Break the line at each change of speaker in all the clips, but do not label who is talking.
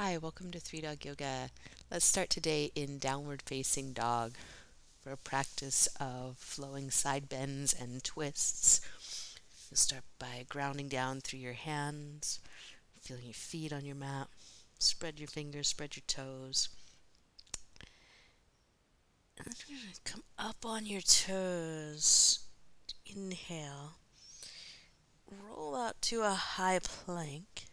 Hi, welcome to Three Dog Yoga. Let's start today in downward facing dog for a practice of flowing side bends and twists. You'll start by grounding down through your hands, feeling your feet on your mat. Spread your fingers, spread your toes. And then you're come up on your toes. Inhale. Roll out to a high plank.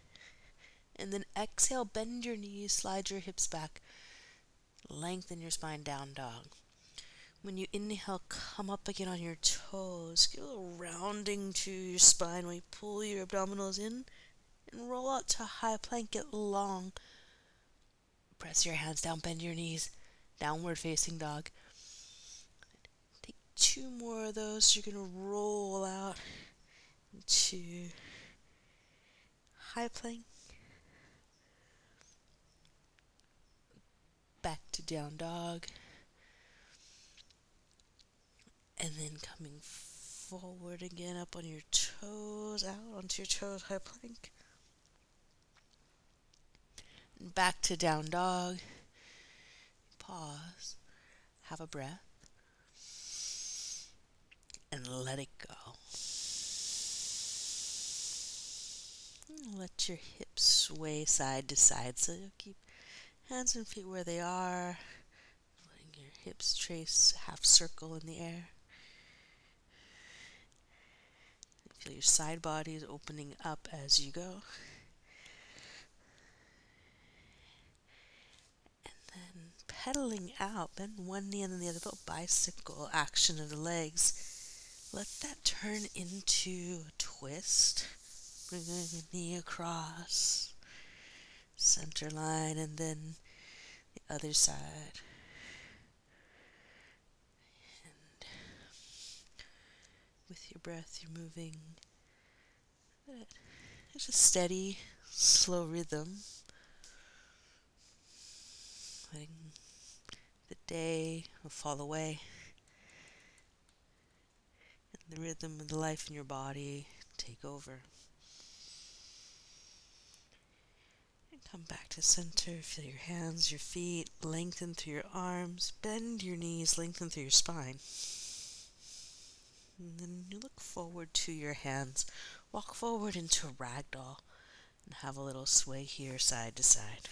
And then exhale, bend your knees, slide your hips back, lengthen your spine, down dog. When you inhale, come up again on your toes. Give a little rounding to your spine when you pull your abdominals in and roll out to high plank. Get long. Press your hands down, bend your knees, downward facing dog. Take two more of those. You're going to roll out to high plank. Back to down dog. And then coming forward again, up on your toes, out onto your toes, high plank. And back to down dog. Pause. Have a breath. And let it go. let your hips sway side to side so you'll keep Hands and feet where they are. Letting your hips trace half circle in the air. Feel your side bodies opening up as you go. And then pedaling out, bend one knee and then the other, little bicycle action of the legs. Let that turn into a twist. Bring the knee across center line, and then the other side. And with your breath, you're moving it's a steady, slow rhythm. Letting the day will fall away. And the rhythm of the life in your body take over. Come back to center. Feel your hands, your feet, lengthen through your arms. Bend your knees, lengthen through your spine. And then you look forward to your hands. Walk forward into a ragdoll and have a little sway here side to side.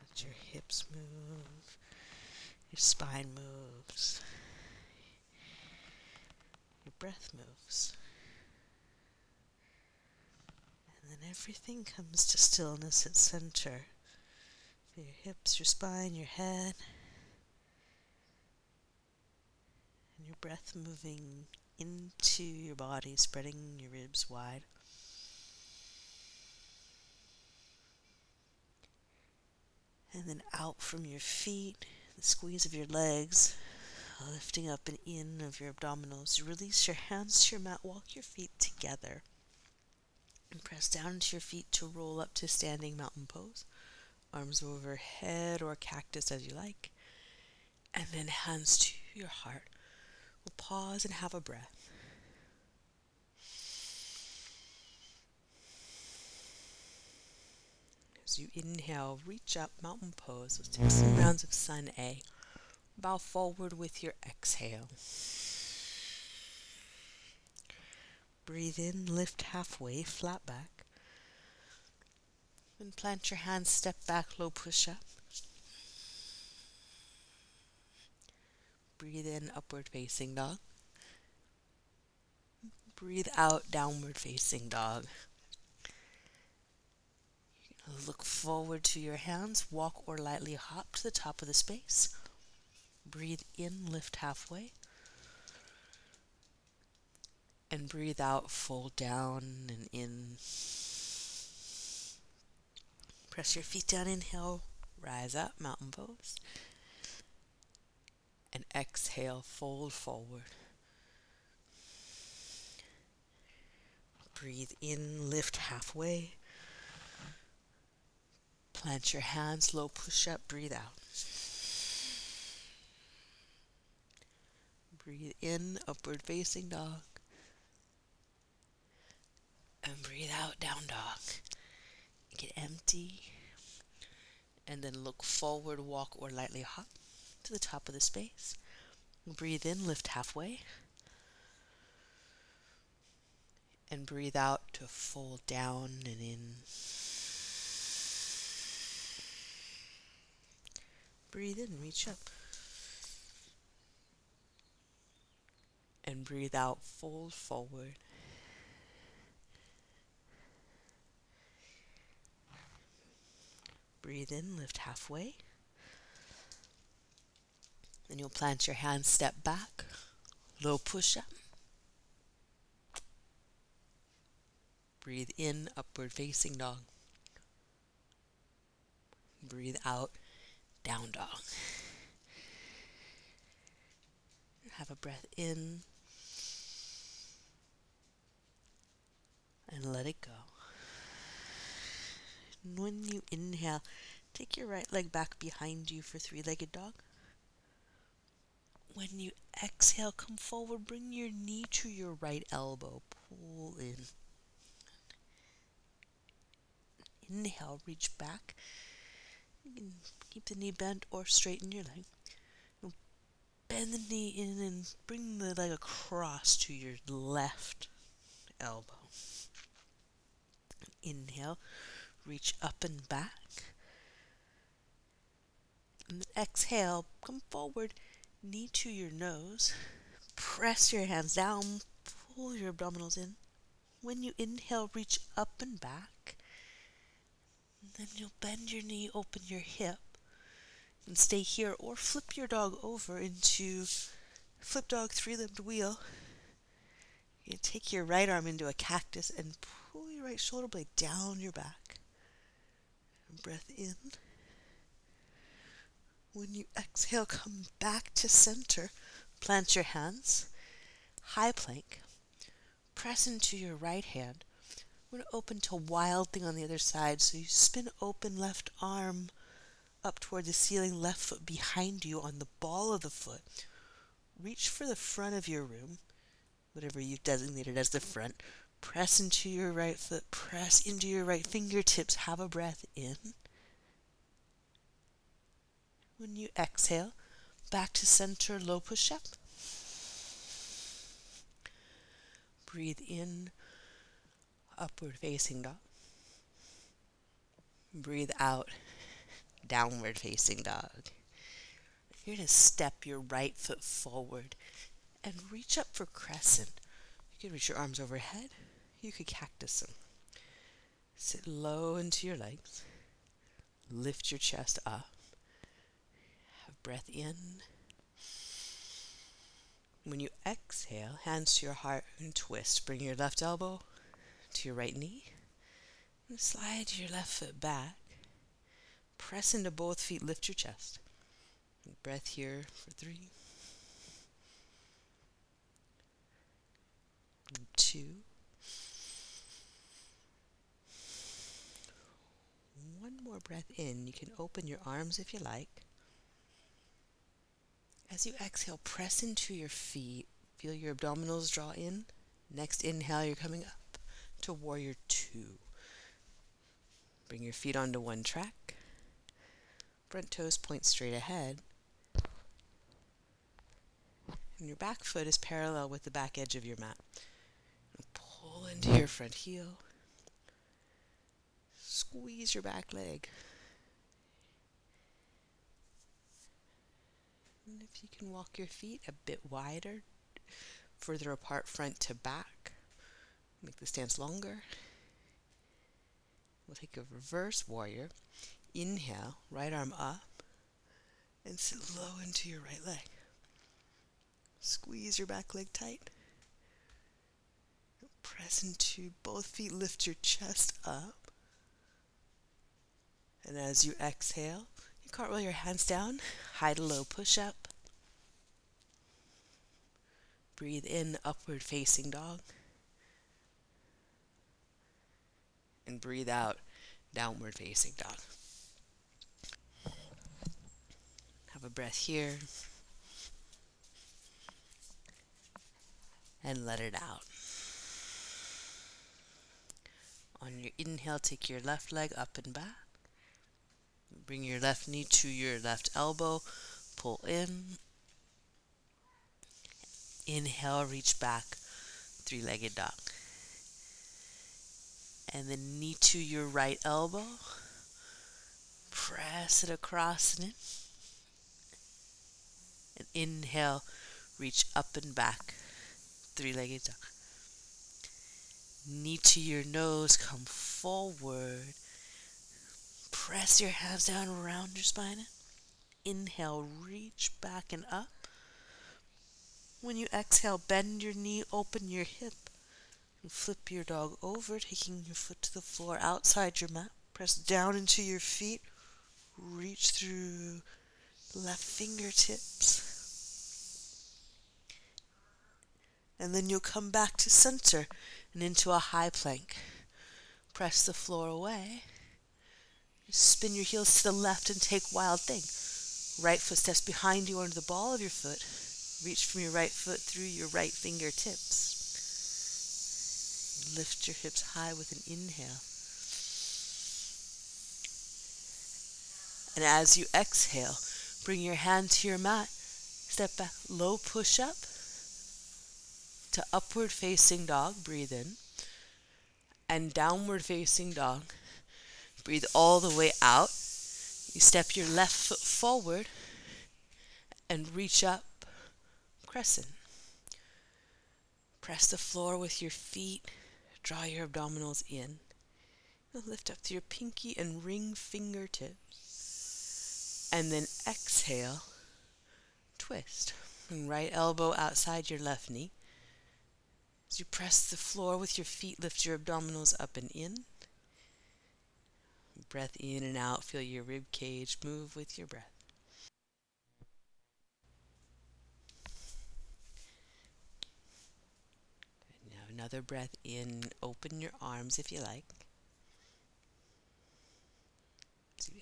Let your hips move, your spine moves breath moves. And then everything comes to stillness at center. For your hips, your spine, your head. And your breath moving into your body, spreading your ribs wide. And then out from your feet, the squeeze of your legs, lifting up and in of your abdominals. Release your hands to your mat, walk your feet together, and press down into your feet to roll up to standing mountain pose. Arms overhead or cactus as you like. And then hands to your heart. We'll pause and have a breath. As you inhale, reach up, mountain pose. Let's take some rounds of sun A. Bow forward with your exhale. Breathe in, lift halfway, flat back. Then plant your hands, step back, low push up. Breathe in, upward facing dog. Breathe out, downward facing dog. Look forward to your hands, walk or lightly hop to the top of the space. Breathe in, lift halfway. And breathe out, fold down and in. Press your feet down, inhale, rise up, mountain pose. And exhale, fold forward. Breathe in, lift halfway. Plant your hands, low push up, breathe out. Breathe in, upward facing dog. And breathe out, down dog. Get empty. And then look forward, walk, or lightly hop to the top of the space. Breathe in, lift halfway. And breathe out to fold down and in. Breathe in, reach up. And breathe out, fold forward. Breathe in, lift halfway. Then you'll plant your hands, step back, low push up. Breathe in, upward facing dog. Breathe out, down dog. Have a breath in and let it go. And when you inhale, take your right leg back behind you for three legged dog. When you exhale, come forward, bring your knee to your right elbow, pull in. Inhale, reach back. You can keep the knee bent or straighten your leg. Bend the knee in and bring the leg across to your left elbow. Inhale, reach up and back. And exhale, come forward, knee to your nose. Press your hands down, pull your abdominals in. When you inhale, reach up and back. And then you'll bend your knee, open your hip, and stay here, or flip your dog over into flip dog three limbed wheel. You take your right arm into a cactus and your right shoulder blade down your back. Breath in. When you exhale, come back to center. Plant your hands. High plank. Press into your right hand. We're going to open to wild thing on the other side. So you spin open left arm up toward the ceiling, left foot behind you on the ball of the foot. Reach for the front of your room, whatever you've designated as the front. Press into your right foot, press into your right fingertips. Have a breath in. When you exhale, back to center, low push up. Breathe in, upward facing dog. Breathe out, downward facing dog. You're going to step your right foot forward and reach up for crescent. You can reach your arms overhead you could cactus them. Sit low into your legs. Lift your chest up. Have breath in. When you exhale, hands to your heart and twist. Bring your left elbow to your right knee. And slide your left foot back. Press into both feet. Lift your chest. Breath here for three, two, one more breath in. You can open your arms if you like. As you exhale, press into your feet. Feel your abdominals draw in. Next inhale, you're coming up to warrior two. Bring your feet onto one track. Front toes point straight ahead. And your back foot is parallel with the back edge of your mat. Pull into your front heel squeeze your back leg. And if you can walk your feet a bit wider, further apart front to back, make the stance longer. We'll take a reverse warrior. Inhale, right arm up, and sit low into your right leg. Squeeze your back leg tight. Press into both feet, lift your chest up. And as you exhale, you cartwheel your hands down, high to low push up. Breathe in, upward facing dog. And breathe out, downward facing dog. Have a breath here. and let it out. On your inhale, take your left leg up and back. Bring your left knee to your left elbow. Pull in. Inhale, reach back, three legged dog. And then knee to your right elbow. Press it across and in. And inhale, reach up and back, three legged dog. Knee to your nose, come forward. Press your hands down around your spine. Inhale, reach back and up. When you exhale, bend your knee, open your hip, and flip your dog over, taking your foot to the floor outside your mat. Press down into your feet. Reach through left fingertips. And then you'll come back to center and into a high plank. Press the floor away. Spin your heels to the left and take wild thing. Right foot steps behind you under the ball of your foot. Reach from your right foot through your right fingertips. Lift your hips high with an inhale. And as you exhale, bring your hand to your mat. Step back, low push up to upward facing dog. Breathe in. And downward facing dog. Breathe all the way out. You step your left foot forward and reach up, crescent. Press the floor with your feet. Draw your abdominals in. lift up to your pinky and ring fingertips. And then exhale, twist. Right elbow outside your left knee. As you press the floor with your feet, lift your abdominals up and in. Breath in and out, feel your rib cage move with your breath. Now another breath in, open your arms if you like.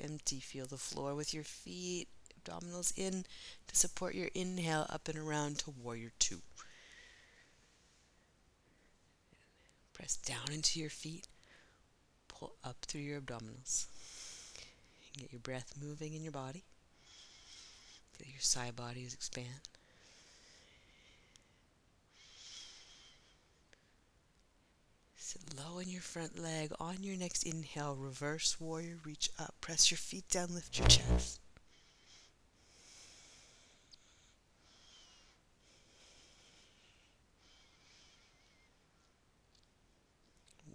Empty, feel the floor with your feet, abdominals in to support your inhale up and around to warrior two. Press down into your feet. Pull up through your abdominals. Get your breath moving in your body. Feel your side bodies expand. Sit low in your front leg. On your next inhale, reverse warrior, reach up. Press your feet down, lift your chest.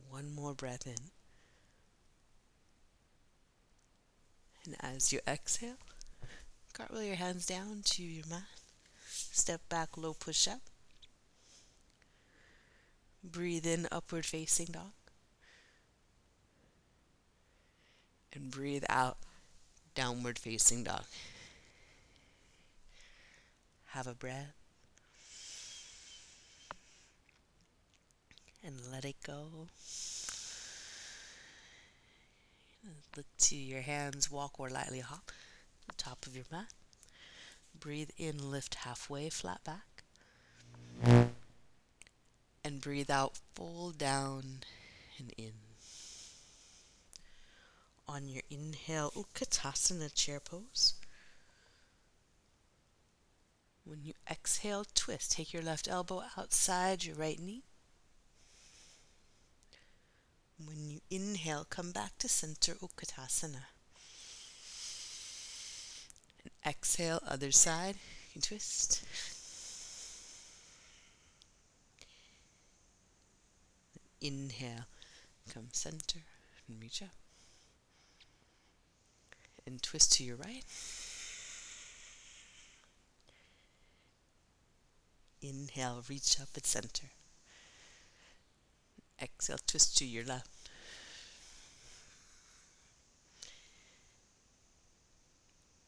One more breath in. And as you exhale, cartwheel your hands down to your mat. Step back, low push up. Breathe in, upward facing dog. And breathe out, downward facing dog. Have a breath. And let it go. Look to your hands, walk or lightly hop top of your mat. Breathe in, lift halfway, flat back. And breathe out, fold down and in. On your inhale, Utkatasana chair pose. When you exhale, twist. Take your left elbow outside your right knee. When you inhale, come back to center Utkatasana. And exhale, other side. You twist. Inhale, come center and reach up. And twist to your right. Inhale, reach up at center. Exhale, twist to your left.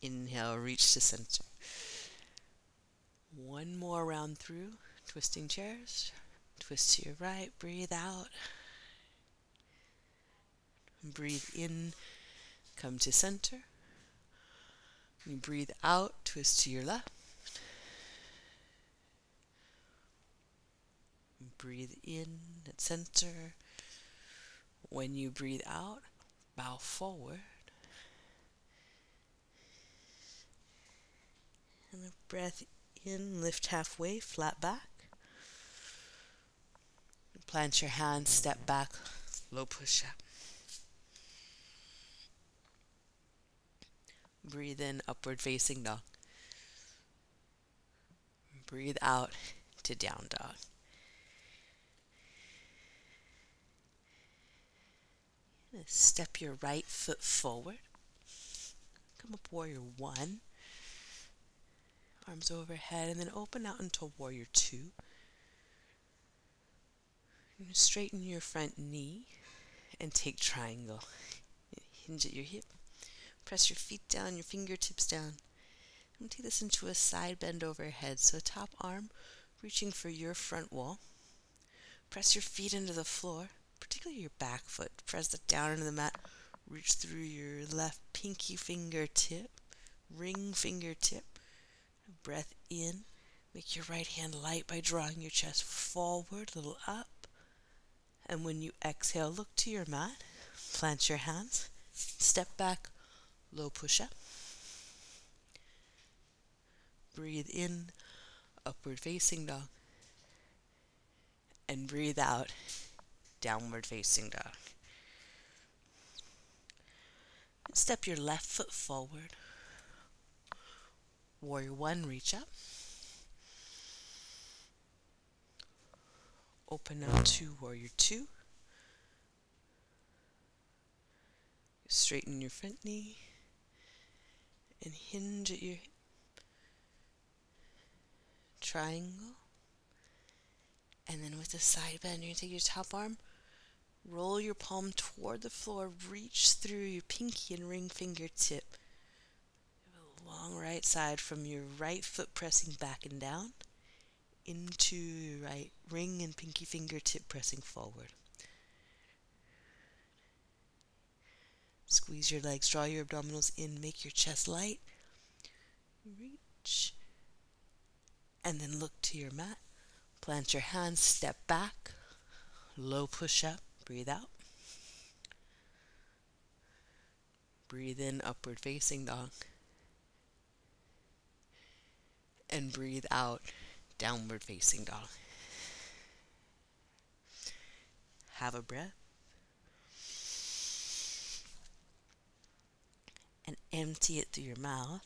Inhale, reach to center. One more round through, twisting chairs. Twist to your right, breathe out. Breathe in, come to center. You breathe out, twist to your left. Breathe in at center. When you breathe out, bow forward. And a breath in, lift halfway, flat back. Plant your hands, step back, low push up. Breathe in, upward facing dog. Breathe out to down dog. Step your right foot forward. Come up, warrior one. Arms overhead, and then open out into warrior two. straighten your front knee and take triangle. Hinge at your hip. Press your feet down, your fingertips down. And take this into a side bend overhead. So top arm reaching for your front wall. Press your feet into the floor, particularly your back foot. Press it down into the mat. Reach through your left pinky fingertip, ring fingertip. Breath in. Make your right hand light by drawing your chest forward, a little up. And when you exhale, look to your mat. Plant your hands. Step back, low push up. Breathe in, upward facing dog. And breathe out, downward facing dog. Step your left foot forward. Warrior one, reach up. Open up to warrior two. Straighten your front knee and hinge at your hip. Triangle. And then with the side bend, you're going to take your top arm, roll your palm toward the floor, reach through your pinky and ring fingertip. Long right side from your right foot pressing back and down into your right ring and pinky fingertip pressing forward. Squeeze your legs, draw your abdominals in, make your chest light. Reach. And then look to your mat. Plant your hands, step back. Low push up, breathe out. Breathe in, upward facing dog. And breathe out, downward facing dog. Have a breath. and empty it through your mouth.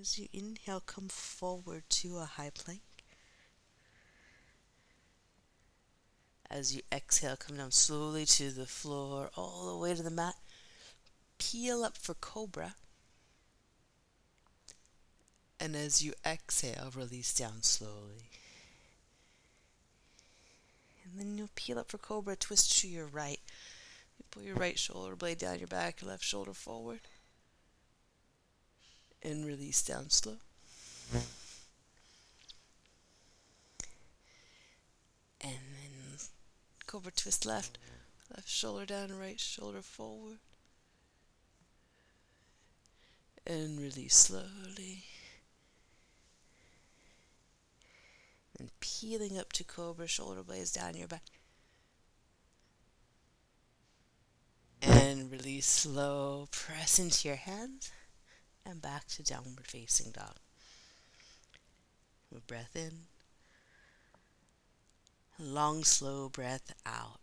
As you inhale, come forward to a high plank. As you exhale, come down slowly to the floor, all the way to the mat. Peel up for cobra. And as you exhale, release down slowly. And then you'll peel up for cobra, twist to your right. You pull your right shoulder blade down your back, your left shoulder forward. And release down slow. And then cobra twist left, left shoulder down, right shoulder forward. And release slowly. and peeling up to cobra, shoulder blades down your back. And release slow, press into your hands and back to downward facing dog. With breath in. Long, slow breath out.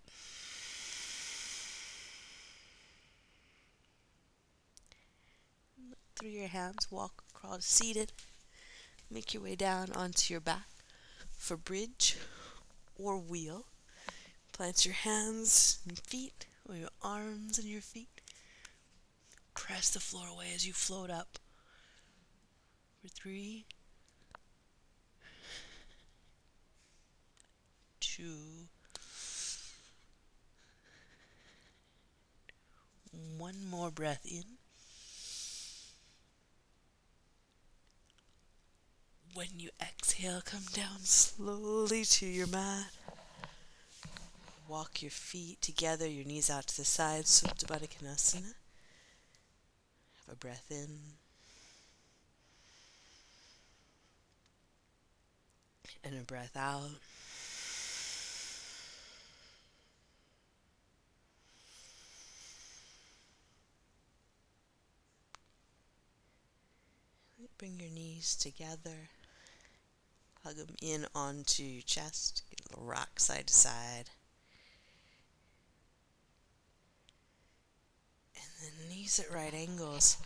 Through your hands, walk across seated. Make your way down onto your back for bridge or wheel. Plant your hands and feet or your arms and your feet. Press the floor away as you float up. For three, one more breath in. When you exhale, come down slowly to your mat. Walk your feet together, your knees out to the sides, Supta Baddha Konasana. Have a breath in. And a breath out. Bring your knees together. Hug them in onto your chest. Get a little rock side to side. And then knees at right angles.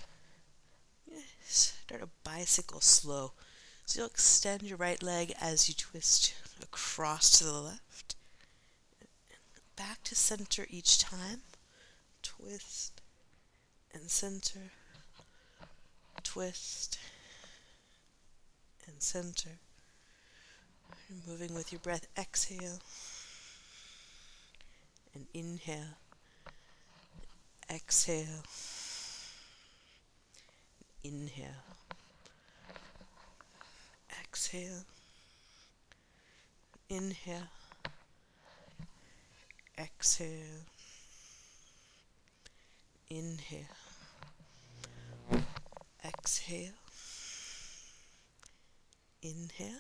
Start a bicycle slow. So you'll extend your right leg as you twist across to the left. Back to center each time. Twist and center. Twist and center. You're moving with your breath. Exhale and inhale. Exhale. Inhale. Exhale. Inhale. Exhale. Inhale. Exhale. Inhale.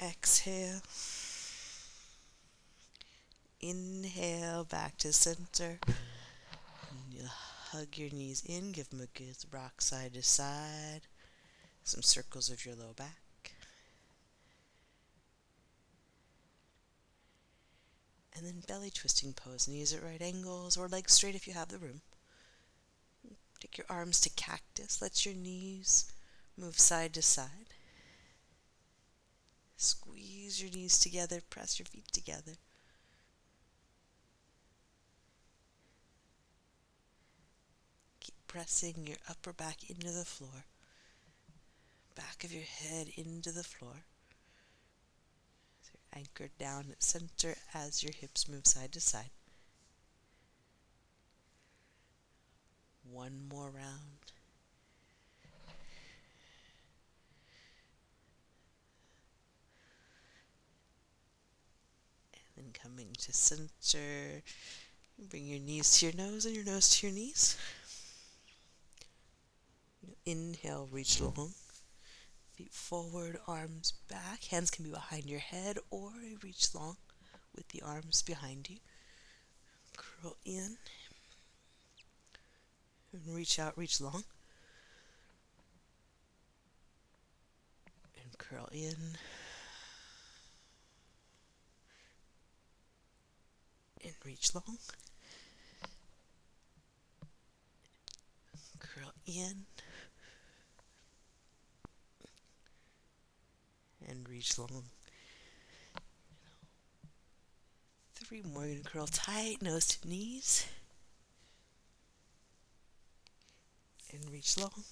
Exhale. Inhale back to center. And you hug your knees in, give them a good rock side to side. Some circles of your low back. And then belly twisting pose, knees at right angles or legs straight if you have the room. Take your arms to cactus. Let your knees Move side to side. Squeeze your knees together, press your feet together. Keep pressing your upper back into the floor, back of your head into the floor. So you're anchored down at center as your hips move side to side. One more round. And coming to center. Bring your knees to your nose and your nose to your knees. Inhale, reach long. Feet forward, arms back. Hands can be behind your head or reach long with the arms behind you. Curl in. And reach out, reach long. And curl in. Reach long. Curl in and reach long. Three more. You're going to curl tight, nose to knees. And reach long.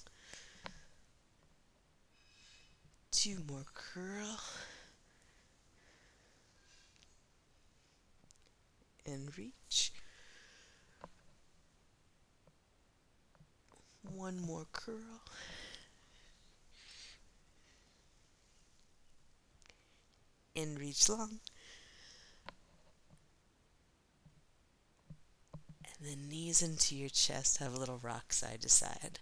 Two more curl. And reach. One more curl. And reach long. And then knees into your chest, have a little rock side to side.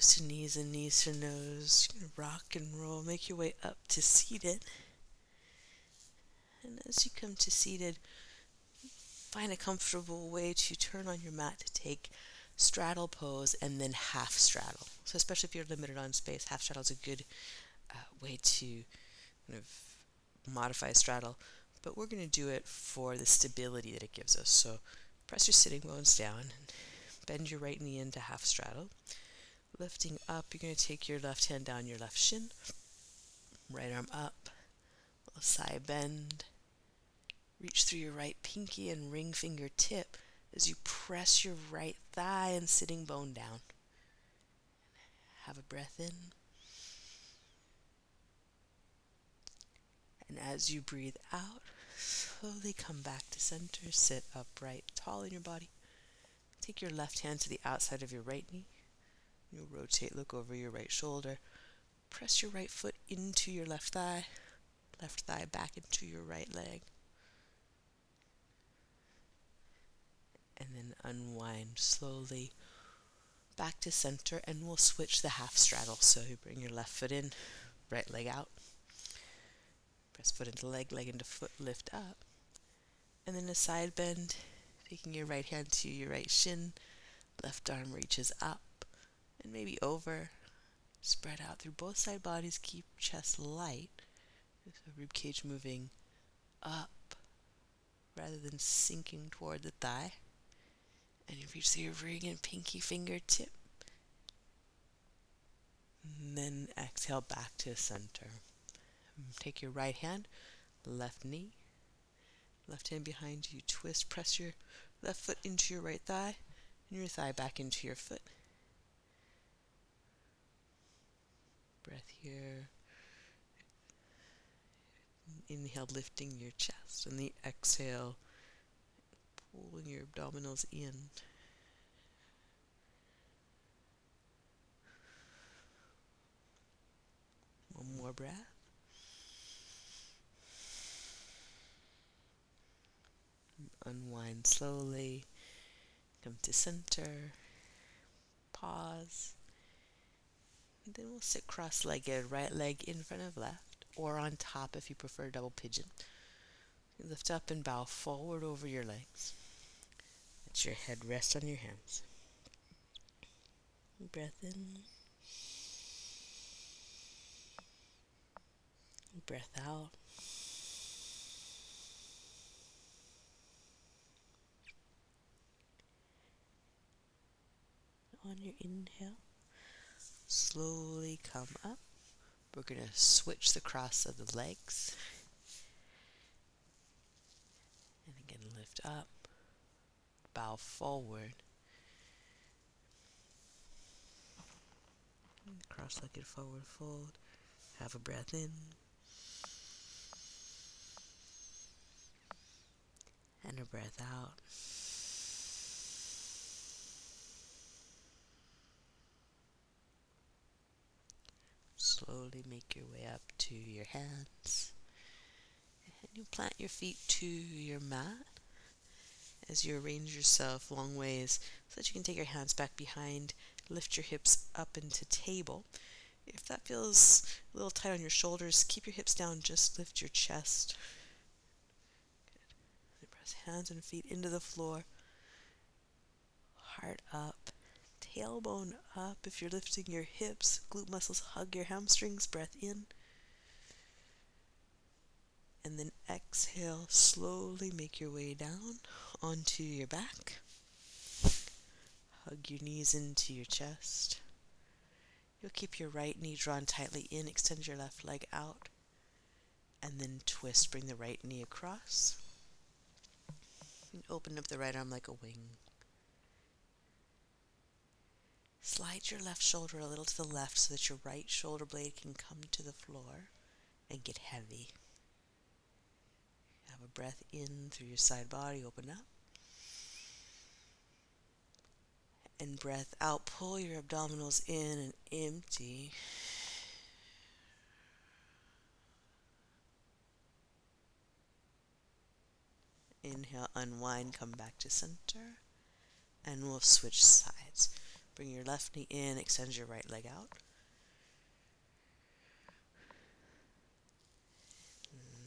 To knees and knees to nose. rock and roll. Make your way up to seated. And as you come to seated, find a comfortable way to turn on your mat to take straddle pose and then half straddle. So, especially if you're limited on space, half straddle is a good uh, way to kind of modify straddle. But we're going to do it for the stability that it gives us. So, press your sitting bones down and bend your right knee into half straddle. Lifting up, you're going to take your left hand down your left shin, right arm up, little side bend. Reach through your right pinky and ring finger tip as you press your right thigh and sitting bone down. Have a breath in. And as you breathe out, slowly come back to center. Sit upright, tall in your body. Take your left hand to the outside of your right knee. You rotate, look over your right shoulder. Press your right foot into your left thigh, left thigh back into your right leg. And then unwind slowly back to center, and we'll switch the half straddle. So you bring your left foot in, right leg out. Press foot into leg, leg into foot, lift up. And then a side bend, taking your right hand to your right shin, left arm reaches up and maybe over. Spread out through both side bodies, keep chest light. So rib cage moving up rather than sinking toward the thigh. And you reach your ring and pinky fingertip. And then exhale back to center. Take your right hand, left knee, left hand behind you, twist, press your left foot into your right thigh, and your thigh back into your foot. Breath here. Inhale, lifting your chest, and the exhale, pulling your abdominals in. One more breath. Unwind slowly. Come to center. Pause. And then we'll sit cross legged, right leg in front of left, or on top if you prefer double pigeon. Lift up and bow forward over your legs. Let your head rest on your hands. Breath in. Breath out. On your inhale, slowly come up. We're going to switch the cross of the legs. And again, lift up, bow forward. Cross legged forward fold. Have a breath in. And a breath out. Slowly make your way up to your hands. And you plant your feet to your mat as you arrange yourself long ways so that you can take your hands back behind, lift your hips up into table. If that feels a little tight on your shoulders, keep your hips down, just lift your chest. Good. Press hands and feet into the floor. Heart up tailbone up. If you're lifting your hips, glute muscles hug your hamstrings, breath in. And then exhale, slowly make your way down onto your back. Hug your knees into your chest. You'll keep your right knee drawn tightly in, extend your left leg out, and then twist. Bring the right knee across. And open up the right arm like a wing. Slide your left shoulder a little to the left so that your right shoulder blade can come to the floor and get heavy. Have a breath in through your side body, open up. And breath out, pull your abdominals in and empty. Inhale, unwind, come back to center, and we'll switch sides. Bring your left knee in, extend your right leg out.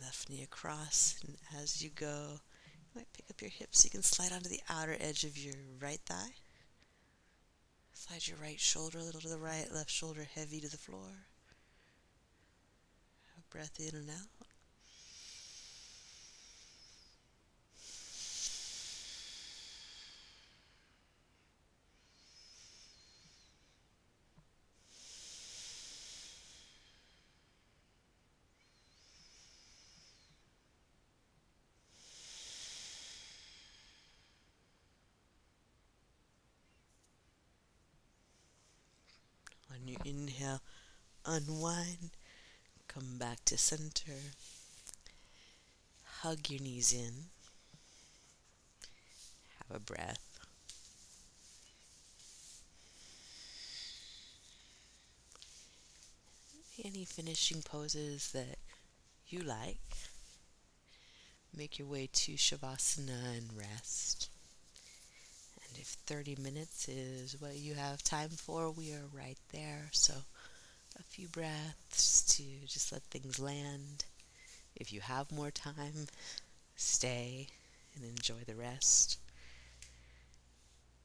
Left knee across, and as you go, you might pick up your hips. You can slide onto the outer edge of your right thigh. Slide your right shoulder a little to the right, left shoulder heavy to the floor. breath in and out. On your inhale, unwind, come back to center. Hug your knees in. Have a breath. Any finishing poses that you like. Make your way to Shavasana and rest. If 30 minutes is what you have time for, we are right there. So, a few breaths to just let things land. If you have more time, stay and enjoy the rest.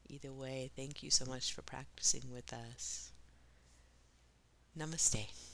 Either way, thank you so much for practicing with us. Namaste.